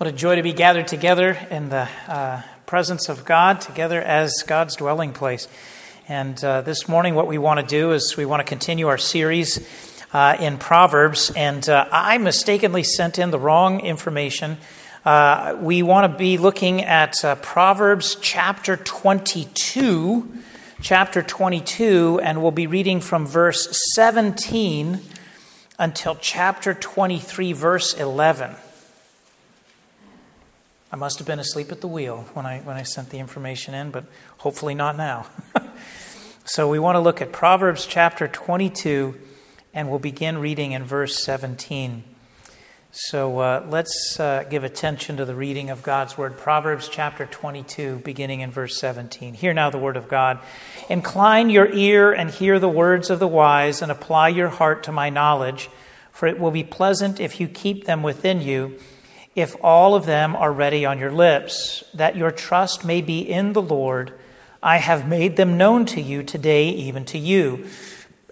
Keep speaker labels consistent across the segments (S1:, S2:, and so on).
S1: What a joy to be gathered together in the uh, presence of God, together as God's dwelling place. And uh, this morning, what we want to do is we want to continue our series uh, in Proverbs. And uh, I mistakenly sent in the wrong information. Uh, we want to be looking at uh, Proverbs chapter 22. Chapter 22, and we'll be reading from verse 17 until chapter 23, verse 11. I must have been asleep at the wheel when I, when I sent the information in, but hopefully not now. so we want to look at Proverbs chapter 22, and we'll begin reading in verse 17. So uh, let's uh, give attention to the reading of God's word. Proverbs chapter 22, beginning in verse 17. Hear now the word of God. Incline your ear and hear the words of the wise, and apply your heart to my knowledge, for it will be pleasant if you keep them within you if all of them are ready on your lips, that your trust may be in the Lord. I have made them known to you today, even to you.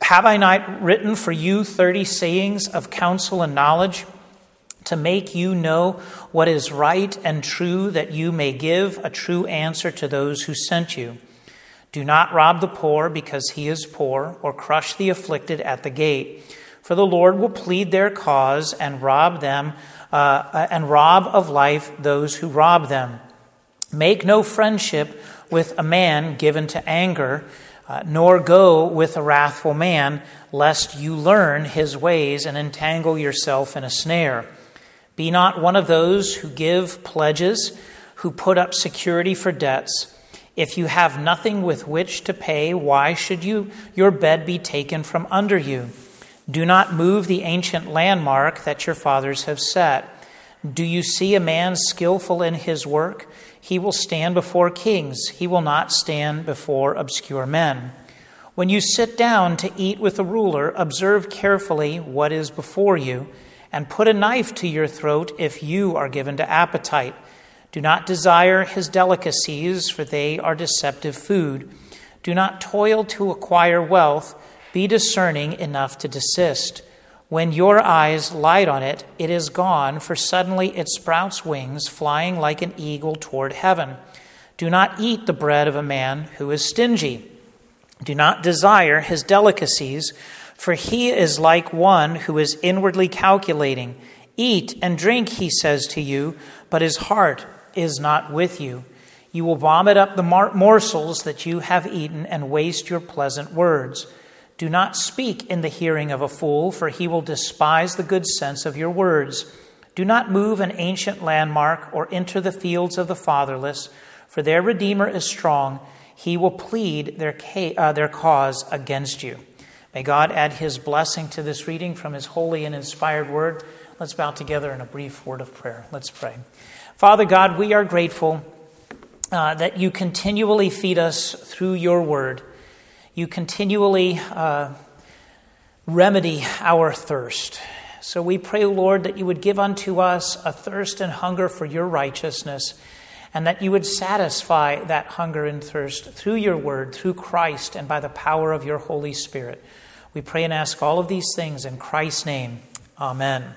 S1: Have I not written for you thirty sayings of counsel and knowledge to make you know what is right and true, that you may give a true answer to those who sent you? Do not rob the poor because he is poor, or crush the afflicted at the gate, for the Lord will plead their cause and rob them uh, and rob of life those who rob them. Make no friendship with a man given to anger, uh, nor go with a wrathful man, lest you learn his ways and entangle yourself in a snare. Be not one of those who give pledges, who put up security for debts. If you have nothing with which to pay, why should you your bed be taken from under you? Do not move the ancient landmark that your fathers have set. Do you see a man skillful in his work? He will stand before kings, he will not stand before obscure men. When you sit down to eat with a ruler, observe carefully what is before you, and put a knife to your throat if you are given to appetite. Do not desire his delicacies, for they are deceptive food. Do not toil to acquire wealth be discerning enough to desist. When your eyes light on it, it is gone, for suddenly it sprouts wings, flying like an eagle toward heaven. Do not eat the bread of a man who is stingy. Do not desire his delicacies, for he is like one who is inwardly calculating. Eat and drink, he says to you, but his heart is not with you. You will vomit up the morsels that you have eaten and waste your pleasant words. Do not speak in the hearing of a fool, for he will despise the good sense of your words. Do not move an ancient landmark or enter the fields of the fatherless, for their Redeemer is strong. He will plead their, uh, their cause against you. May God add his blessing to this reading from his holy and inspired word. Let's bow together in a brief word of prayer. Let's pray. Father God, we are grateful uh, that you continually feed us through your word you continually uh, remedy our thirst. So we pray, Lord, that you would give unto us a thirst and hunger for your righteousness, and that you would satisfy that hunger and thirst through your word, through Christ, and by the power of your Holy Spirit. We pray and ask all of these things in Christ's name. Amen.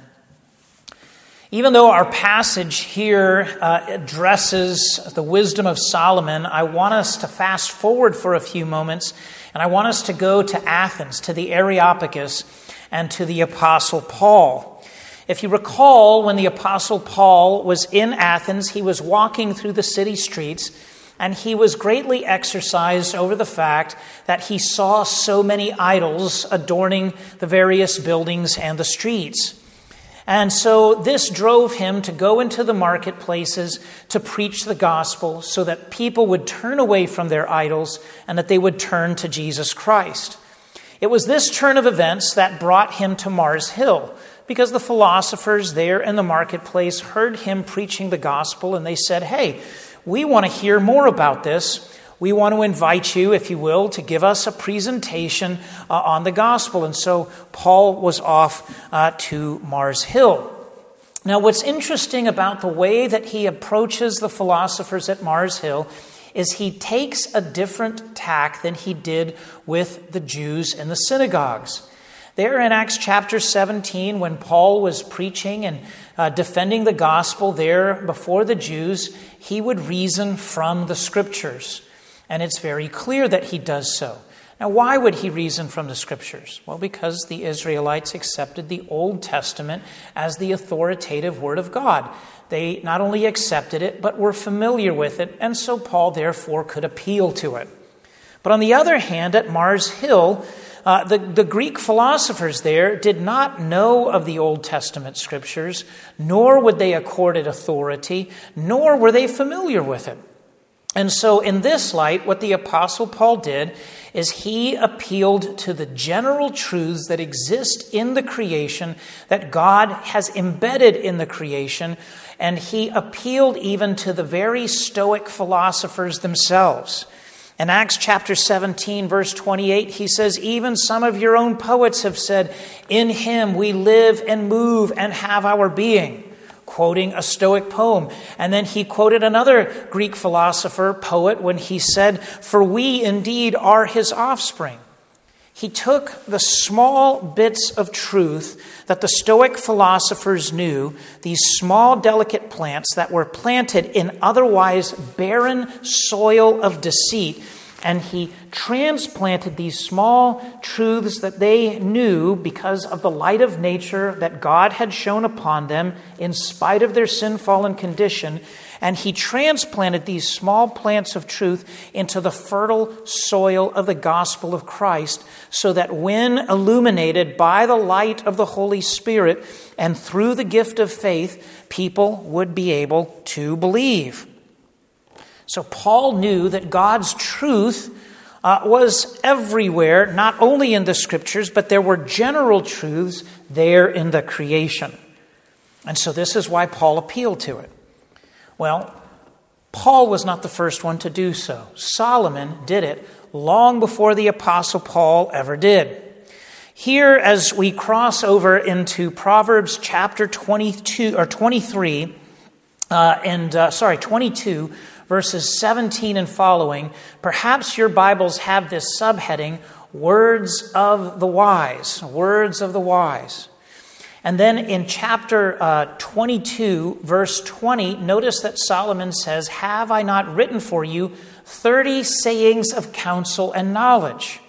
S1: Even though our passage here uh, addresses the wisdom of Solomon, I want us to fast forward for a few moments and I want us to go to Athens, to the Areopagus, and to the Apostle Paul. If you recall, when the Apostle Paul was in Athens, he was walking through the city streets and he was greatly exercised over the fact that he saw so many idols adorning the various buildings and the streets. And so this drove him to go into the marketplaces to preach the gospel so that people would turn away from their idols and that they would turn to Jesus Christ. It was this turn of events that brought him to Mars Hill because the philosophers there in the marketplace heard him preaching the gospel and they said, Hey, we want to hear more about this we want to invite you, if you will, to give us a presentation uh, on the gospel. And so Paul was off uh, to Mars Hill. Now, what's interesting about the way that he approaches the philosophers at Mars Hill is he takes a different tack than he did with the Jews in the synagogues. There in Acts chapter 17, when Paul was preaching and uh, defending the gospel there before the Jews, he would reason from the scriptures. And it's very clear that he does so. Now, why would he reason from the scriptures? Well, because the Israelites accepted the Old Testament as the authoritative word of God. They not only accepted it, but were familiar with it, and so Paul therefore could appeal to it. But on the other hand, at Mars Hill, uh, the, the Greek philosophers there did not know of the Old Testament scriptures, nor would they accord it authority, nor were they familiar with it. And so, in this light, what the Apostle Paul did is he appealed to the general truths that exist in the creation, that God has embedded in the creation, and he appealed even to the very Stoic philosophers themselves. In Acts chapter 17, verse 28, he says, Even some of your own poets have said, In him we live and move and have our being quoting a Stoic poem. And then he quoted another Greek philosopher, poet, when he said, For we indeed are his offspring. He took the small bits of truth that the Stoic philosophers knew, these small, delicate plants that were planted in otherwise barren soil of deceit, and he transplanted these small truths that they knew because of the light of nature that God had shown upon them in spite of their sin fallen condition. And he transplanted these small plants of truth into the fertile soil of the gospel of Christ so that when illuminated by the light of the Holy Spirit and through the gift of faith, people would be able to believe. So Paul knew that God's truth uh, was everywhere, not only in the scriptures, but there were general truths there in the creation. And so this is why Paul appealed to it. Well, Paul was not the first one to do so. Solomon did it long before the Apostle Paul ever did. Here, as we cross over into Proverbs chapter 22 or 23, uh, and uh, sorry, 22, verses 17 and following, perhaps your Bibles have this subheading Words of the Wise. Words of the Wise. And then in chapter uh, 22, verse 20, notice that Solomon says, Have I not written for you 30 sayings of counsel and knowledge?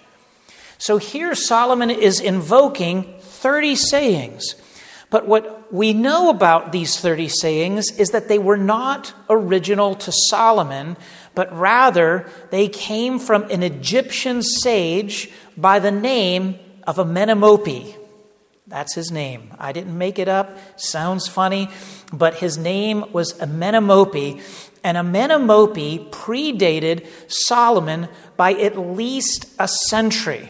S1: So here Solomon is invoking 30 sayings. But what we know about these 30 sayings is that they were not original to Solomon, but rather they came from an Egyptian sage by the name of Amenemope. That's his name. I didn't make it up. Sounds funny, but his name was Amenemope, and Amenemope predated Solomon by at least a century.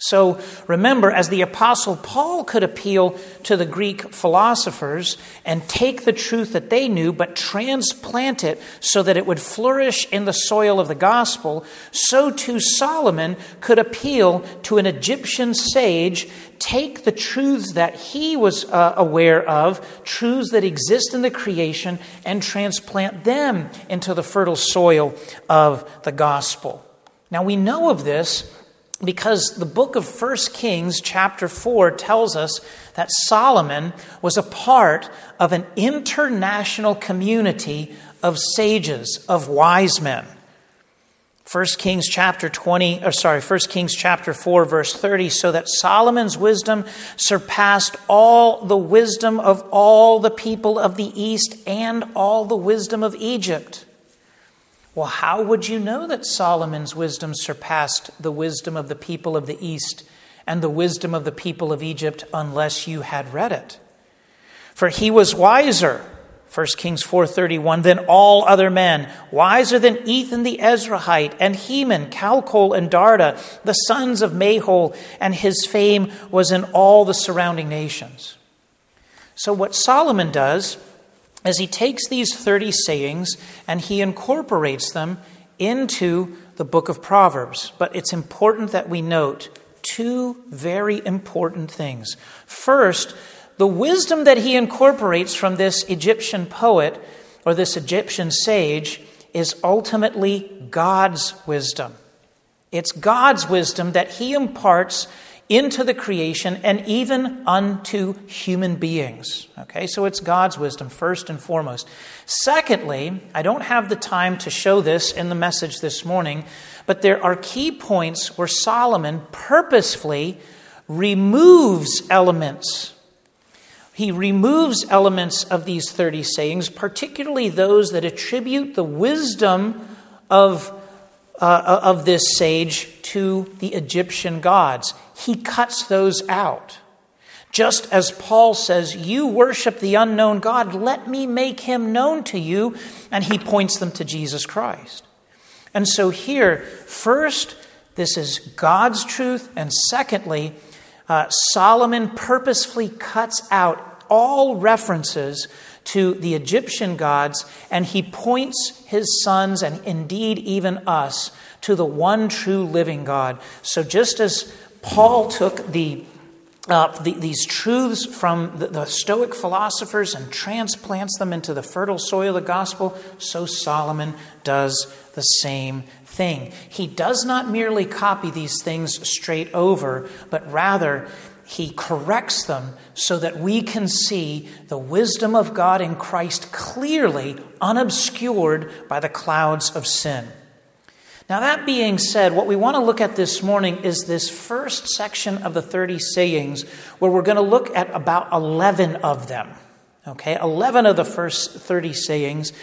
S1: So remember, as the Apostle Paul could appeal to the Greek philosophers and take the truth that they knew, but transplant it so that it would flourish in the soil of the gospel, so too Solomon could appeal to an Egyptian sage, take the truths that he was uh, aware of, truths that exist in the creation, and transplant them into the fertile soil of the gospel. Now we know of this because the book of 1 Kings, chapter 4, tells us that Solomon was a part of an international community of sages, of wise men. 1 Kings chapter 20, or sorry, 1 Kings chapter 4, verse 30, so that Solomon's wisdom surpassed all the wisdom of all the people of the east and all the wisdom of Egypt. Well, how would you know that Solomon's wisdom surpassed the wisdom of the people of the East and the wisdom of the people of Egypt unless you had read it? For he was wiser, 1 Kings 4:31, than all other men, wiser than Ethan the Ezrahite and Heman, Calcol and Darda, the sons of Mahol, and his fame was in all the surrounding nations. So what Solomon does as he takes these 30 sayings and he incorporates them into the book of Proverbs. But it's important that we note two very important things. First, the wisdom that he incorporates from this Egyptian poet or this Egyptian sage is ultimately God's wisdom. It's God's wisdom that he imparts into the creation and even unto human beings. Okay, so it's God's wisdom first and foremost. Secondly, I don't have the time to show this in the message this morning, but there are key points where Solomon purposefully removes elements. He removes elements of these 30 sayings, particularly those that attribute the wisdom of uh, of this sage to the Egyptian gods. He cuts those out. Just as Paul says, You worship the unknown God, let me make him known to you. And he points them to Jesus Christ. And so here, first, this is God's truth. And secondly, uh, Solomon purposefully cuts out all references to the Egyptian gods, and he points his sons, and indeed even us, to the one true living God. So just as Paul took the uh, the, these truths from the, the, Stoic philosophers and transplants them into the fertile soil of the gospel, so Solomon does the same thing. He does not merely copy these things straight over, but rather he corrects them so that we can see the wisdom of God in Christ clearly, unobscured by the clouds of sin. Now, that being said, what we want to look at this morning is this first section of the 30 sayings, where we're going to look at about 11 of them. Okay, 11 of the first 30 sayings.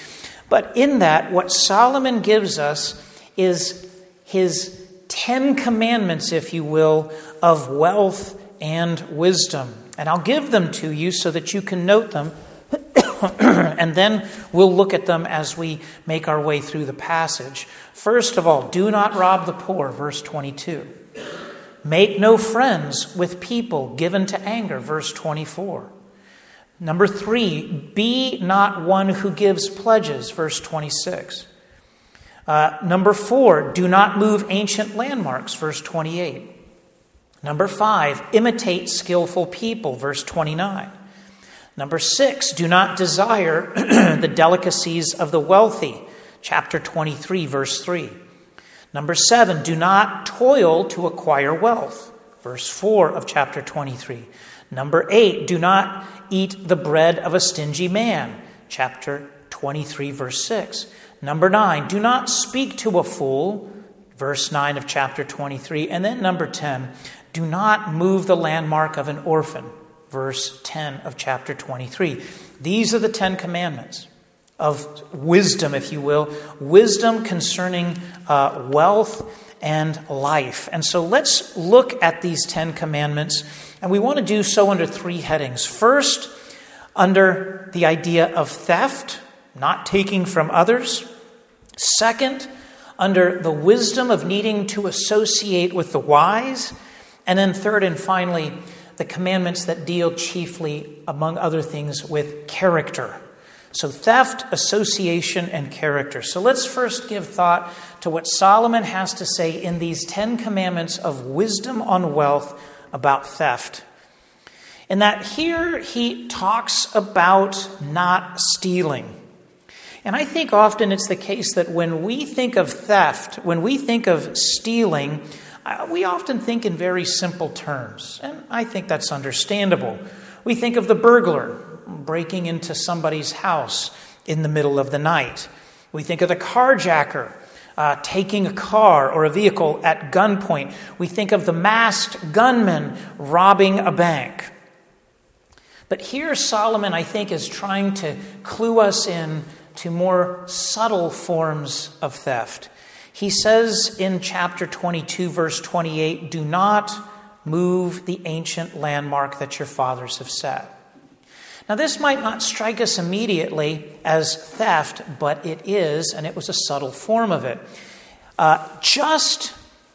S1: But in that, what Solomon gives us is his 10 commandments, if you will, of wealth and wisdom. And I'll give them to you so that you can note them. and then we'll look at them as we make our way through the passage. First of all, do not rob the poor, verse 22. Make no friends with people given to anger, verse 24. Number three, be not one who gives pledges, verse 26. Uh, number four, do not move ancient landmarks, verse 28. Number five, imitate skillful people, verse 29. Number six, do not desire the delicacies of the wealthy, chapter 23, verse 3. Number seven, do not toil to acquire wealth, verse 4 of chapter 23. Number eight, do not eat the bread of a stingy man, chapter 23, verse 6. Number nine, do not speak to a fool, verse 9 of chapter 23. And then number 10, do not move the landmark of an orphan, verse 10 of chapter 23. These are the Ten Commandments of wisdom, if you will, wisdom concerning uh, wealth and life. And so let's look at these Ten Commandments, and we want to do so under three headings. First, under the idea of theft, not taking from others. Second, under the wisdom of needing to associate with the wise. And then, third and finally, the commandments that deal chiefly, among other things, with character. So, theft, association, and character. So, let's first give thought to what Solomon has to say in these Ten Commandments of wisdom on wealth about theft. In that here he talks about not stealing. And I think often it's the case that when we think of theft, when we think of stealing, we often think in very simple terms, and I think that's understandable. We think of the burglar breaking into somebody's house in the middle of the night. We think of the carjacker uh, taking a car or a vehicle at gunpoint. We think of the masked gunman robbing a bank. But here, Solomon, I think, is trying to clue us in to more subtle forms of theft. He says in chapter 22, verse 28, do not move the ancient landmark that your fathers have set. Now, this might not strike us immediately as theft, but it is, and it was a subtle form of it. Uh, just,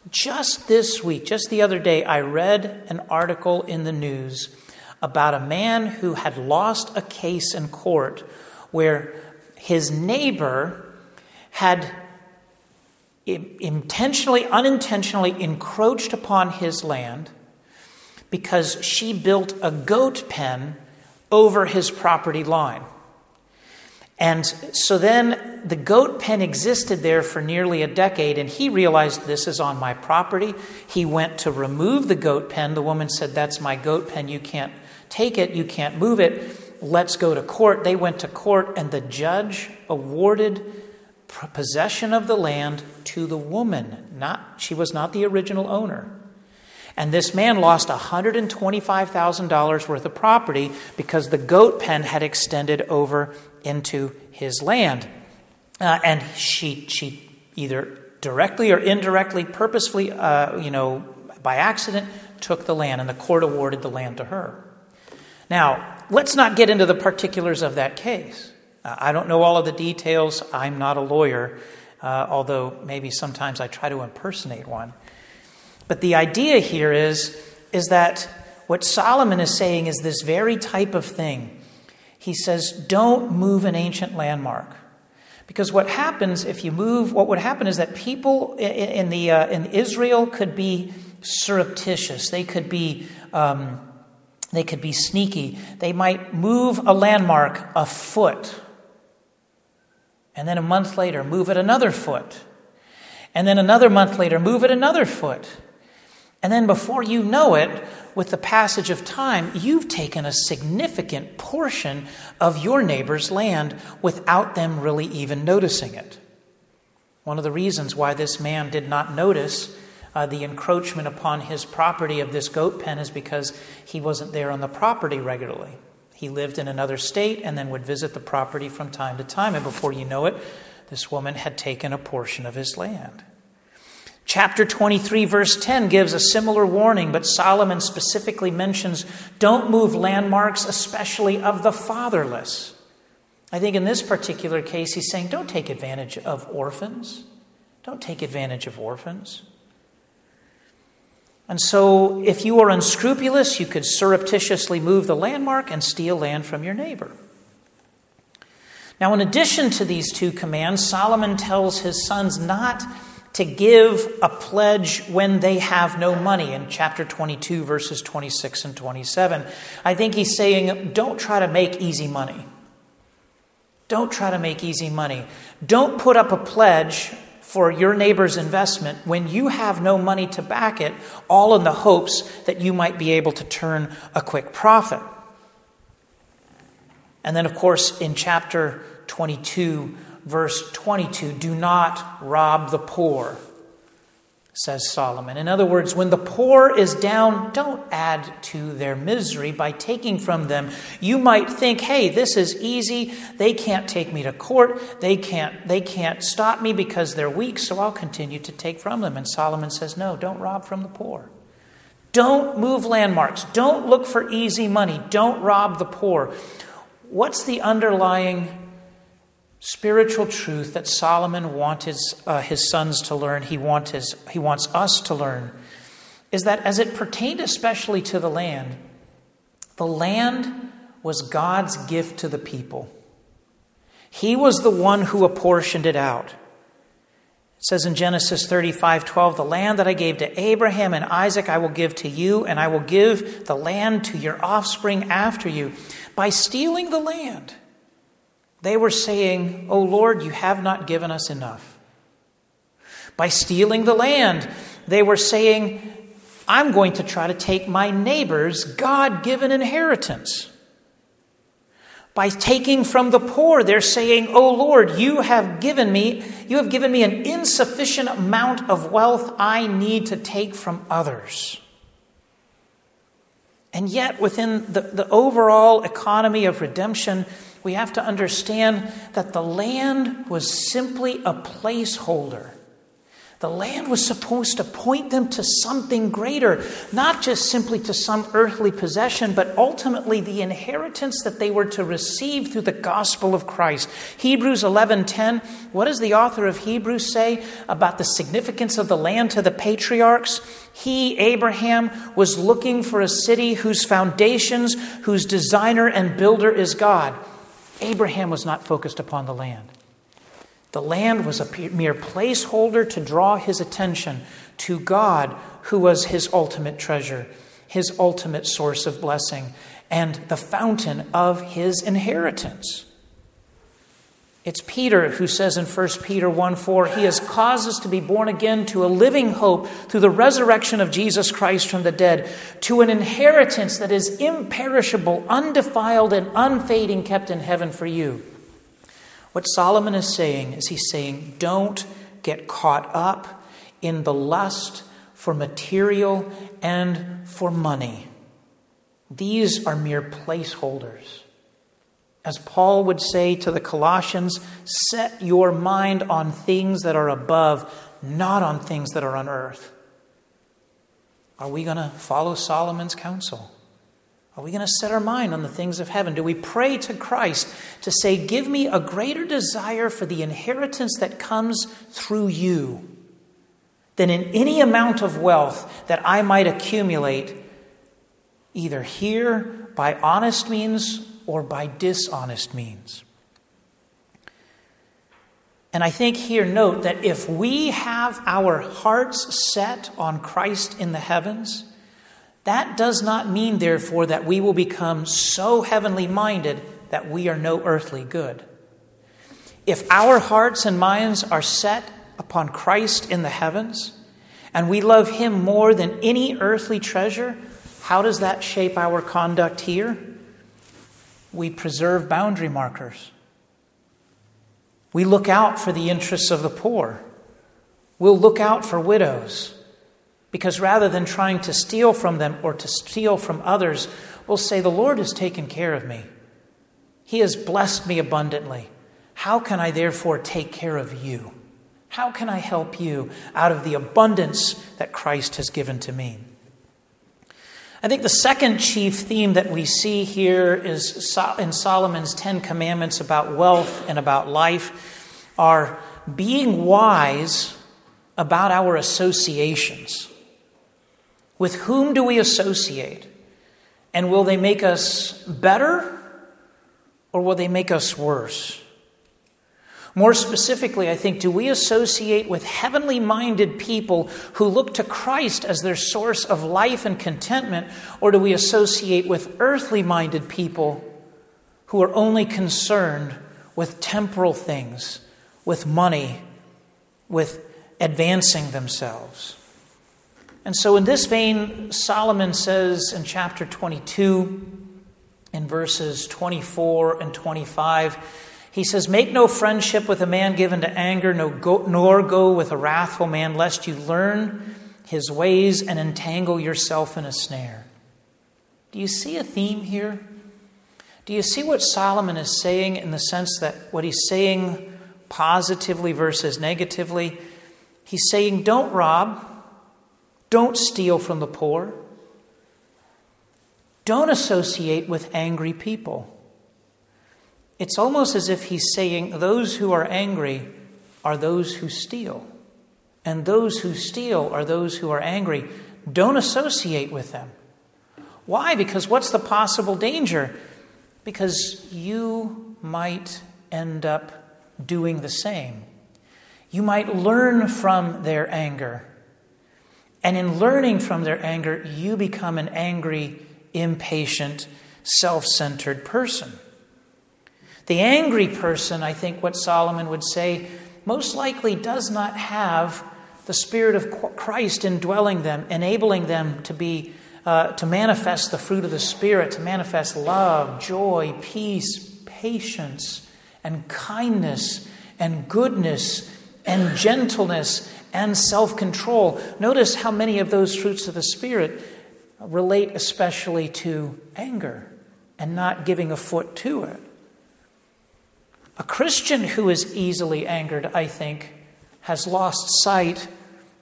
S1: just this week, just the other day, I read an article in the news about a man who had lost a case in court where his neighbor had intentionally, unintentionally encroached upon his land because she built a goat pen over his property line. And so then the goat pen existed there for nearly a decade, and he realized this is on my property. He went to remove the goat pen. The woman said, That's my goat pen. You can't take it, you can't move it. Let's go to court. They went to court, and the judge awarded possession of the land to the woman. Not, she was not the original owner. And this man lost $125,000 worth of property because the goat pen had extended over into his land. Uh, and she, she either directly or indirectly, purposefully, uh, you know, by accident, took the land, and the court awarded the land to her. Now, let's not get into the particulars of that case. Uh, I don't know all of the details. I'm not a lawyer, uh, although maybe sometimes I try to impersonate one. But the idea here is, is that what Solomon is saying is this very type of thing. He says, don't move an ancient landmark. Because what happens if you move, what would happen is that people in, the, uh, in Israel could be surreptitious. They could be, um, they could be sneaky. They might move a landmark a foot, and then a month later move it another foot, and then another month later move it another foot. And then before you know it, with the passage of time, you've taken a significant portion of your neighbor's land without them really even noticing it. One of the reasons why this man did not notice uh, the encroachment upon his property of this goat pen is because he wasn't there on the property regularly. He lived in another state and then would visit the property from time to time. And before you know it, this woman had taken a portion of his land. Chapter 23, verse 10 gives a similar warning, but Solomon specifically mentions don't move landmarks, especially of the fatherless. I think in this particular case, he's saying don't take advantage of orphans. Don't take advantage of orphans. And so, if you are unscrupulous, you could surreptitiously move the landmark and steal land from your neighbor. Now, in addition to these two commands, Solomon tells his sons not to give a pledge when they have no money in chapter 22, verses 26 and 27. I think he's saying, don't try to make easy money. Don't try to make easy money. Don't put up a pledge for your neighbor's investment when you have no money to back it, all in the hopes that you might be able to turn a quick profit. And then, of course, in chapter 22, verse 22 do not rob the poor, says Solomon. In other words, when the poor is down, don't add to their misery by taking from them. You might think, hey, this is easy. They can't take me to court. They can't, they can't stop me because they're weak, so I'll continue to take from them. And Solomon says, no, don't rob from the poor. Don't move landmarks. Don't look for easy money. Don't rob the poor. What's the underlying spiritual truth that Solomon wanted uh, his sons to learn, he, want his, he wants us to learn, is that as it pertained especially to the land, the land was God's gift to the people. He was the one who apportioned it out. It says in Genesis 35 12, The land that I gave to Abraham and Isaac I will give to you, and I will give the land to your offspring after you. By stealing the land, they were saying, Oh Lord, you have not given us enough. By stealing the land, they were saying, I'm going to try to take my neighbor's God given inheritance. By taking from the poor, they're saying, Oh Lord, you have given me, you have given me an insufficient amount of wealth I need to take from others. And yet, within the, the overall economy of redemption, we have to understand that the land was simply a placeholder. The land was supposed to point them to something greater, not just simply to some earthly possession, but ultimately the inheritance that they were to receive through the gospel of Christ. Hebrews 11:10, what does the author of Hebrews say about the significance of the land to the patriarchs? He, Abraham, was looking for a city whose foundations, whose designer and builder is God. Abraham was not focused upon the land. The land was a mere placeholder to draw his attention to God, who was his ultimate treasure, his ultimate source of blessing, and the fountain of his inheritance. It's Peter who says in 1 Peter 1 4, He has caused us to be born again to a living hope through the resurrection of Jesus Christ from the dead, to an inheritance that is imperishable, undefiled, and unfading, kept in heaven for you. What Solomon is saying is he's saying, Don't get caught up in the lust for material and for money. These are mere placeholders. As Paul would say to the Colossians, set your mind on things that are above, not on things that are on earth. Are we going to follow Solomon's counsel? Are we going to set our mind on the things of heaven? Do we pray to Christ to say, Give me a greater desire for the inheritance that comes through you than in any amount of wealth that I might accumulate, either here by honest means or by dishonest means. And I think here, note that if we have our hearts set on Christ in the heavens, that does not mean, therefore, that we will become so heavenly minded that we are no earthly good. If our hearts and minds are set upon Christ in the heavens, and we love Him more than any earthly treasure, how does that shape our conduct here? We preserve boundary markers. We look out for the interests of the poor. We'll look out for widows. Because rather than trying to steal from them or to steal from others, we'll say, The Lord has taken care of me. He has blessed me abundantly. How can I therefore take care of you? How can I help you out of the abundance that Christ has given to me? I think the second chief theme that we see here is in Solomon's Ten Commandments about wealth and about life are being wise about our associations. With whom do we associate? And will they make us better or will they make us worse? More specifically, I think, do we associate with heavenly minded people who look to Christ as their source of life and contentment, or do we associate with earthly minded people who are only concerned with temporal things, with money, with advancing themselves? And so, in this vein, Solomon says in chapter 22, in verses 24 and 25, he says, Make no friendship with a man given to anger, nor go with a wrathful man, lest you learn his ways and entangle yourself in a snare. Do you see a theme here? Do you see what Solomon is saying in the sense that what he's saying positively versus negatively? He's saying, Don't rob, don't steal from the poor, don't associate with angry people. It's almost as if he's saying, Those who are angry are those who steal. And those who steal are those who are angry. Don't associate with them. Why? Because what's the possible danger? Because you might end up doing the same. You might learn from their anger. And in learning from their anger, you become an angry, impatient, self centered person. The angry person, I think what Solomon would say, most likely does not have the Spirit of Christ indwelling them, enabling them to be. Uh, to manifest the fruit of the Spirit, to manifest love, joy, peace, patience, and kindness, and goodness, and gentleness, and self control. Notice how many of those fruits of the Spirit relate especially to anger and not giving a foot to it. A Christian who is easily angered, I think, has lost sight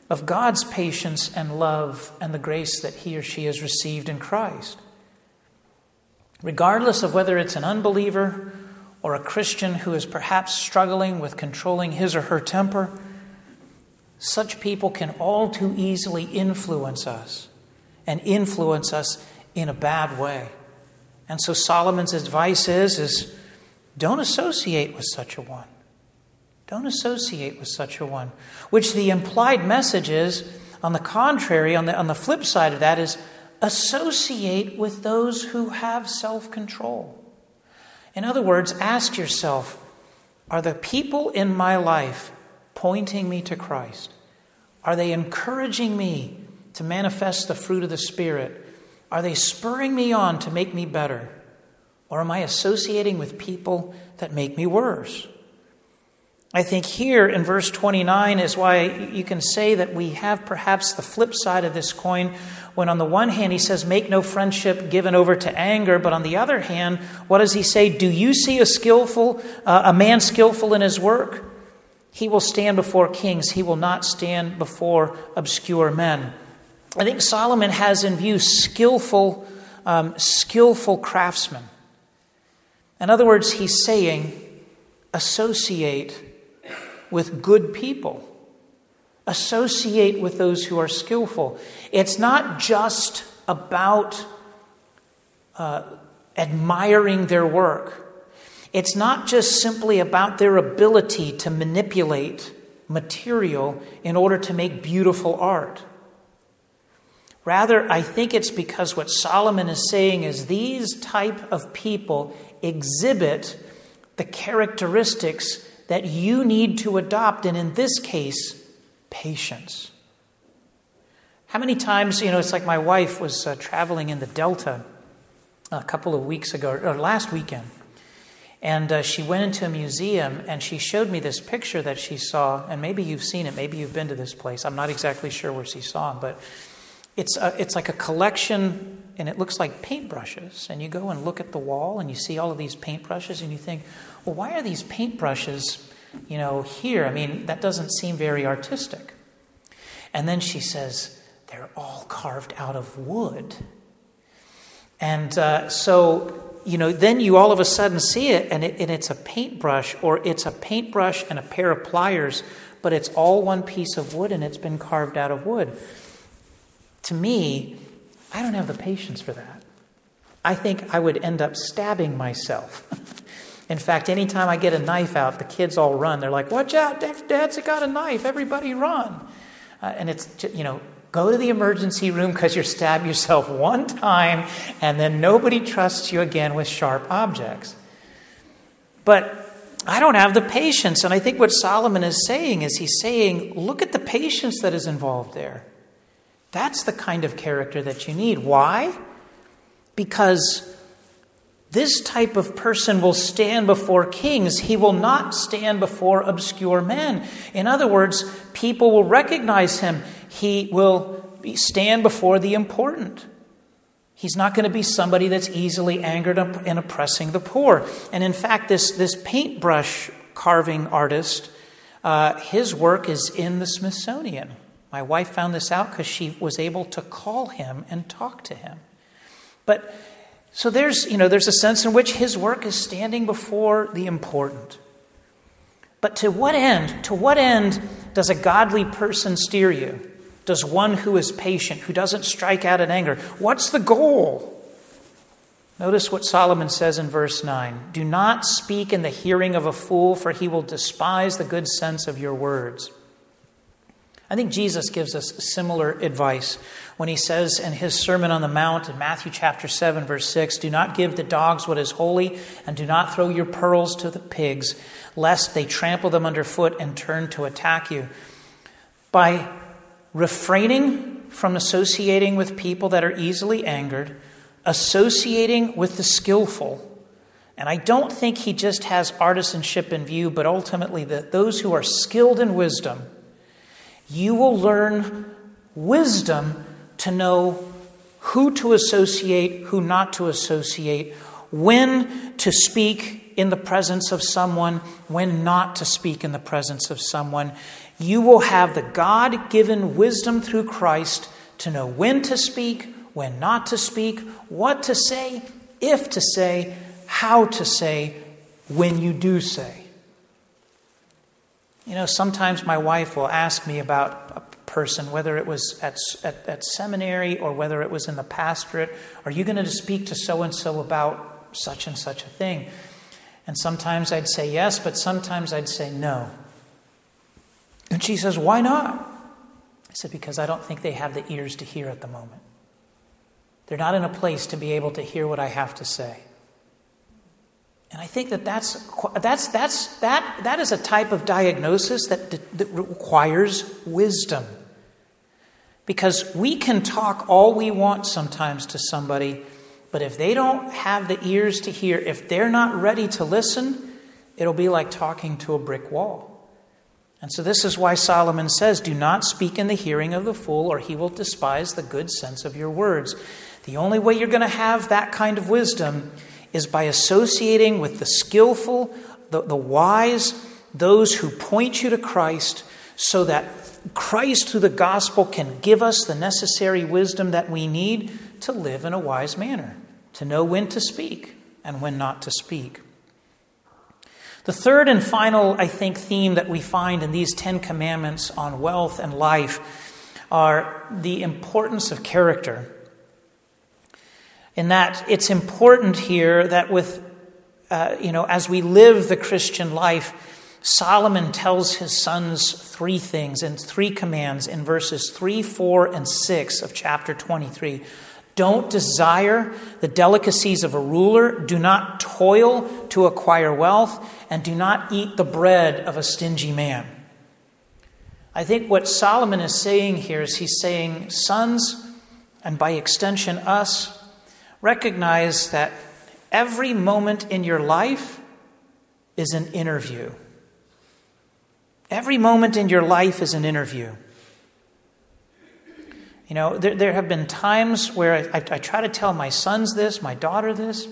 S1: of God's patience and love and the grace that he or she has received in Christ. Regardless of whether it's an unbeliever or a Christian who is perhaps struggling with controlling his or her temper, such people can all too easily influence us and influence us in a bad way. And so Solomon's advice is, is don't associate with such a one. Don't associate with such a one. Which the implied message is, on the contrary, on the, on the flip side of that, is associate with those who have self control. In other words, ask yourself Are the people in my life pointing me to Christ? Are they encouraging me to manifest the fruit of the Spirit? Are they spurring me on to make me better? Or am I associating with people that make me worse? I think here in verse 29 is why you can say that we have perhaps the flip side of this coin when, on the one hand, he says, Make no friendship given over to anger, but on the other hand, what does he say? Do you see a skillful, uh, a man skillful in his work? He will stand before kings, he will not stand before obscure men. I think Solomon has in view skillful, um, skillful craftsmen. In other words, he's saying, associate with good people. Associate with those who are skillful. It's not just about uh, admiring their work. It's not just simply about their ability to manipulate material in order to make beautiful art. Rather, I think it's because what Solomon is saying is these type of people exhibit the characteristics that you need to adopt, and in this case, patience. How many times, you know, it's like my wife was uh, traveling in the Delta a couple of weeks ago, or last weekend, and uh, she went into a museum and she showed me this picture that she saw, and maybe you've seen it, maybe you've been to this place. I'm not exactly sure where she saw it, but it's, a, it's like a collection, and it looks like paintbrushes. And you go and look at the wall, and you see all of these paintbrushes, and you think, well, why are these paintbrushes, you know, here? I mean, that doesn't seem very artistic. And then she says, they're all carved out of wood. And uh, so, you know, then you all of a sudden see it and, it, and it's a paintbrush, or it's a paintbrush and a pair of pliers, but it's all one piece of wood and it's been carved out of wood. To me, I don't have the patience for that. I think I would end up stabbing myself. In fact, anytime I get a knife out, the kids all run. They're like, Watch out, Dad's got a knife. Everybody run. Uh, and it's, you know, go to the emergency room because you stab yourself one time and then nobody trusts you again with sharp objects. But I don't have the patience. And I think what Solomon is saying is he's saying, Look at the patience that is involved there. That's the kind of character that you need. Why? Because this type of person will stand before kings. He will not stand before obscure men. In other words, people will recognize him. He will stand before the important. He's not going to be somebody that's easily angered and oppressing the poor. And in fact, this, this paintbrush carving artist, uh, his work is in the Smithsonian. My wife found this out because she was able to call him and talk to him. But so there's, you know, there's a sense in which his work is standing before the important. But to what end? To what end does a godly person steer you? Does one who is patient, who doesn't strike out in anger? What's the goal? Notice what Solomon says in verse 9 Do not speak in the hearing of a fool, for he will despise the good sense of your words. I think Jesus gives us similar advice when he says in his Sermon on the Mount in Matthew chapter 7, verse 6 Do not give the dogs what is holy, and do not throw your pearls to the pigs, lest they trample them underfoot and turn to attack you. By refraining from associating with people that are easily angered, associating with the skillful, and I don't think he just has artisanship in view, but ultimately that those who are skilled in wisdom you will learn wisdom to know who to associate, who not to associate, when to speak in the presence of someone, when not to speak in the presence of someone. You will have the God given wisdom through Christ to know when to speak, when not to speak, what to say, if to say, how to say, when you do say. You know, sometimes my wife will ask me about a person, whether it was at, at, at seminary or whether it was in the pastorate. Are you going to speak to so and so about such and such a thing? And sometimes I'd say yes, but sometimes I'd say no. And she says, Why not? I said, Because I don't think they have the ears to hear at the moment. They're not in a place to be able to hear what I have to say. And I think that that's, that's, that's, that, that is a type of diagnosis that, that requires wisdom. Because we can talk all we want sometimes to somebody, but if they don't have the ears to hear, if they're not ready to listen, it'll be like talking to a brick wall. And so, this is why Solomon says, Do not speak in the hearing of the fool, or he will despise the good sense of your words. The only way you're going to have that kind of wisdom is by associating with the skillful, the, the wise, those who point you to Christ, so that Christ through the gospel can give us the necessary wisdom that we need to live in a wise manner, to know when to speak and when not to speak. The third and final, I think, theme that we find in these Ten Commandments on wealth and life are the importance of character. In that it's important here that with, uh, you know, as we live the Christian life, Solomon tells his sons three things and three commands in verses 3, 4, and 6 of chapter 23. Don't desire the delicacies of a ruler, do not toil to acquire wealth, and do not eat the bread of a stingy man. I think what Solomon is saying here is he's saying, sons, and by extension, us, recognize that every moment in your life is an interview. Every moment in your life is an interview. You know, there, there have been times where I, I, I try to tell my sons this, my daughter this.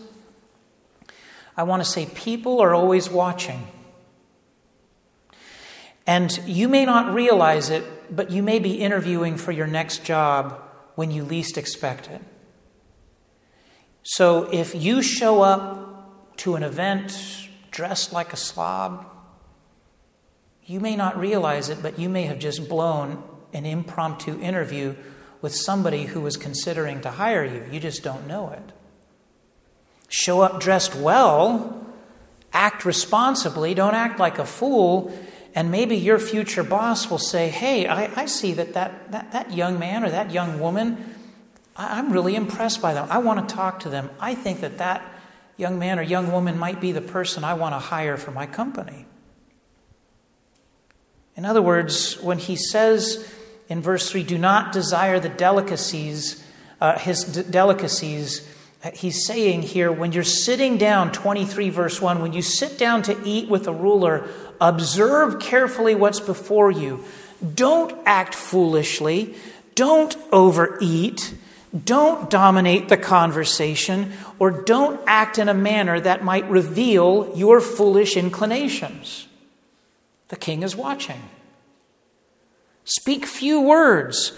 S1: I want to say, people are always watching. And you may not realize it, but you may be interviewing for your next job when you least expect it. So if you show up to an event dressed like a slob, you may not realize it, but you may have just blown an impromptu interview with somebody who was considering to hire you. You just don't know it. Show up dressed well, act responsibly, don't act like a fool, and maybe your future boss will say, Hey, I, I see that, that that, that young man or that young woman, I'm really impressed by them. I want to talk to them. I think that that young man or young woman might be the person I want to hire for my company. In other words, when he says in verse 3, do not desire the delicacies, uh, his d- delicacies, uh, he's saying here, when you're sitting down, 23 verse 1, when you sit down to eat with a ruler, observe carefully what's before you. Don't act foolishly. Don't overeat. Don't dominate the conversation, or don't act in a manner that might reveal your foolish inclinations. The king is watching. Speak few words.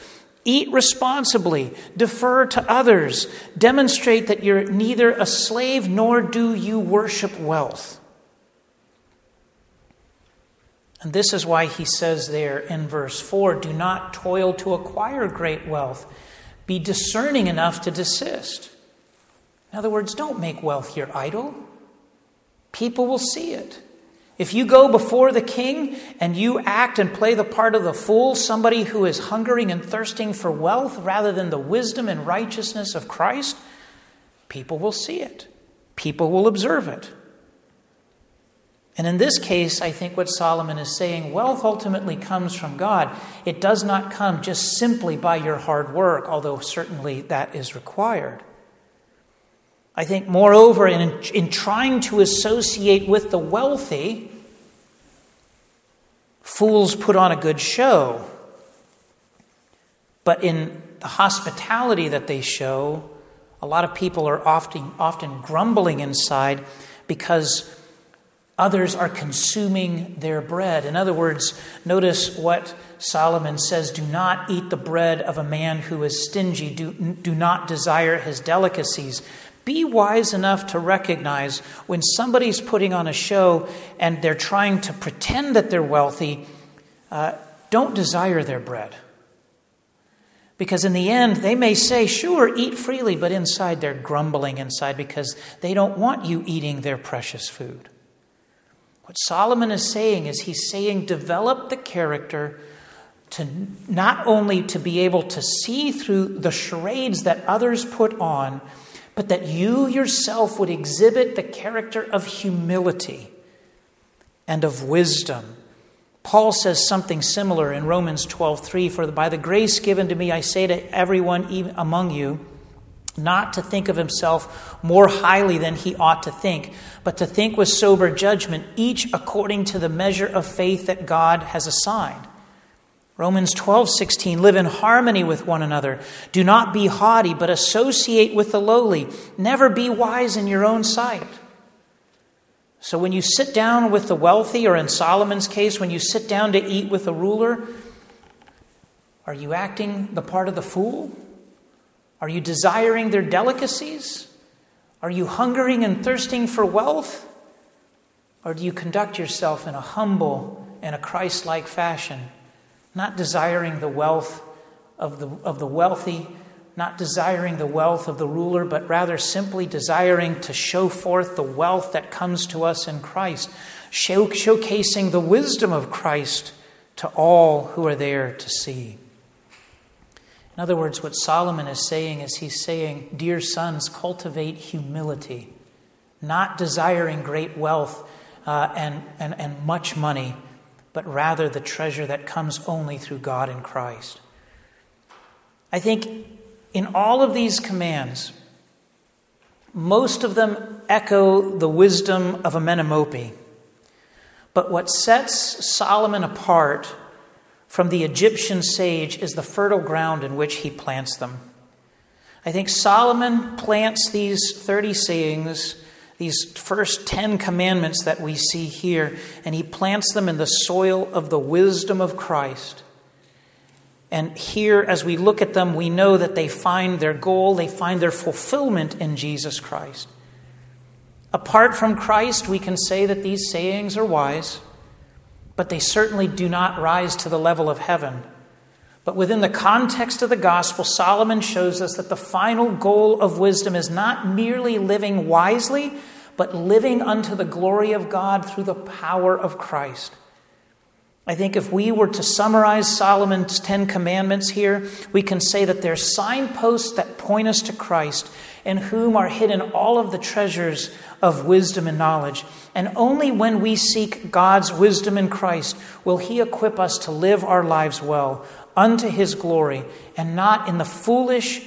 S1: Eat responsibly. Defer to others. Demonstrate that you're neither a slave nor do you worship wealth. And this is why he says there in verse 4 do not toil to acquire great wealth. Be discerning enough to desist. In other words, don't make wealth your idol. People will see it. If you go before the king and you act and play the part of the fool, somebody who is hungering and thirsting for wealth rather than the wisdom and righteousness of Christ, people will see it. People will observe it. And in this case, I think what Solomon is saying wealth ultimately comes from God. It does not come just simply by your hard work, although certainly that is required. I think, moreover, in, in trying to associate with the wealthy, fools put on a good show. But in the hospitality that they show, a lot of people are often, often grumbling inside because others are consuming their bread. In other words, notice what Solomon says do not eat the bread of a man who is stingy, do, do not desire his delicacies. Be wise enough to recognize when somebody's putting on a show and they're trying to pretend that they're wealthy, uh, don't desire their bread. Because in the end, they may say, sure, eat freely, but inside they're grumbling inside because they don't want you eating their precious food. What Solomon is saying is he's saying, develop the character to not only to be able to see through the charades that others put on, but that you yourself would exhibit the character of humility and of wisdom. Paul says something similar in Romans 12:3 for by the grace given to me I say to everyone among you not to think of himself more highly than he ought to think, but to think with sober judgment, each according to the measure of faith that God has assigned. Romans 12, 16, live in harmony with one another. Do not be haughty, but associate with the lowly. Never be wise in your own sight. So when you sit down with the wealthy, or in Solomon's case, when you sit down to eat with a ruler, are you acting the part of the fool? Are you desiring their delicacies? Are you hungering and thirsting for wealth? Or do you conduct yourself in a humble and a Christ like fashion, not desiring the wealth of the, of the wealthy, not desiring the wealth of the ruler, but rather simply desiring to show forth the wealth that comes to us in Christ, show, showcasing the wisdom of Christ to all who are there to see? In other words, what Solomon is saying is he's saying, Dear sons, cultivate humility, not desiring great wealth uh, and, and, and much money, but rather the treasure that comes only through God in Christ. I think in all of these commands, most of them echo the wisdom of Amenemope. But what sets Solomon apart from the Egyptian sage is the fertile ground in which he plants them. I think Solomon plants these 30 sayings, these first 10 commandments that we see here, and he plants them in the soil of the wisdom of Christ. And here, as we look at them, we know that they find their goal, they find their fulfillment in Jesus Christ. Apart from Christ, we can say that these sayings are wise but they certainly do not rise to the level of heaven. But within the context of the gospel, Solomon shows us that the final goal of wisdom is not merely living wisely, but living unto the glory of God through the power of Christ. I think if we were to summarize Solomon's Ten Commandments here, we can say that they're signposts that point us to Christ, in whom are hidden all of the treasures of wisdom and knowledge. And only when we seek God's wisdom in Christ will He equip us to live our lives well unto His glory and not in the foolish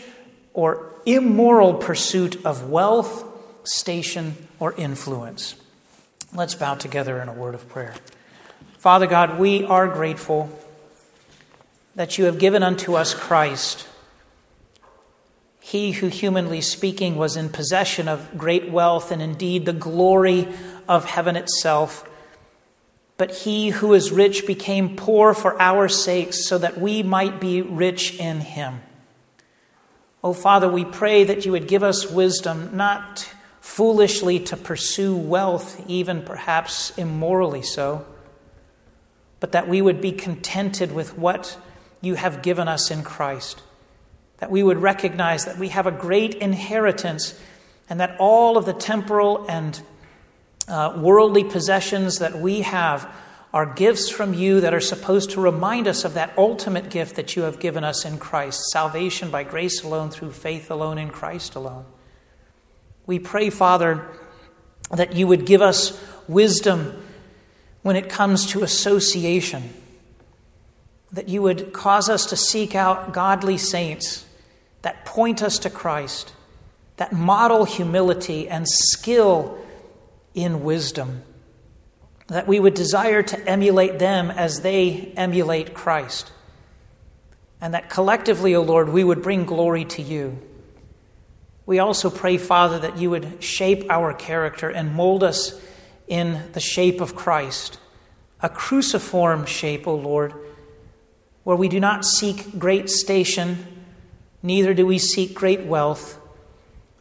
S1: or immoral pursuit of wealth, station, or influence. Let's bow together in a word of prayer. Father God, we are grateful that you have given unto us Christ he who, humanly speaking, was in possession of great wealth and indeed the glory of heaven itself. But he who is rich became poor for our sakes, so that we might be rich in him. Oh, Father, we pray that you would give us wisdom, not foolishly to pursue wealth, even perhaps immorally so, but that we would be contented with what you have given us in Christ that we would recognize that we have a great inheritance and that all of the temporal and uh, worldly possessions that we have are gifts from you that are supposed to remind us of that ultimate gift that you have given us in Christ salvation by grace alone, through faith alone, in Christ alone. We pray, Father, that you would give us wisdom when it comes to association, that you would cause us to seek out godly saints that point us to Christ, that model humility and skill in wisdom, that we would desire to emulate them as they emulate Christ, and that collectively, O Lord, we would bring glory to you. We also pray, Father, that you would shape our character and mold us in the shape of Christ, a cruciform shape, O Lord, where we do not seek great station Neither do we seek great wealth,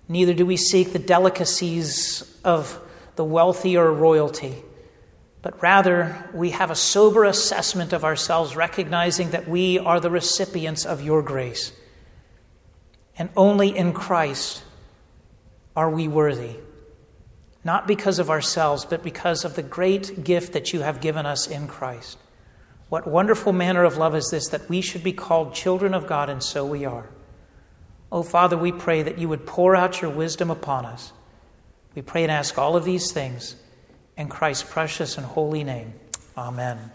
S1: neither do we seek the delicacies of the wealthy or royalty, but rather we have a sober assessment of ourselves, recognizing that we are the recipients of your grace. And only in Christ are we worthy, not because of ourselves, but because of the great gift that you have given us in Christ. What wonderful manner of love is this that we should be called children of God, and so we are. Oh, Father, we pray that you would pour out your wisdom upon us. We pray and ask all of these things in Christ's precious and holy name. Amen.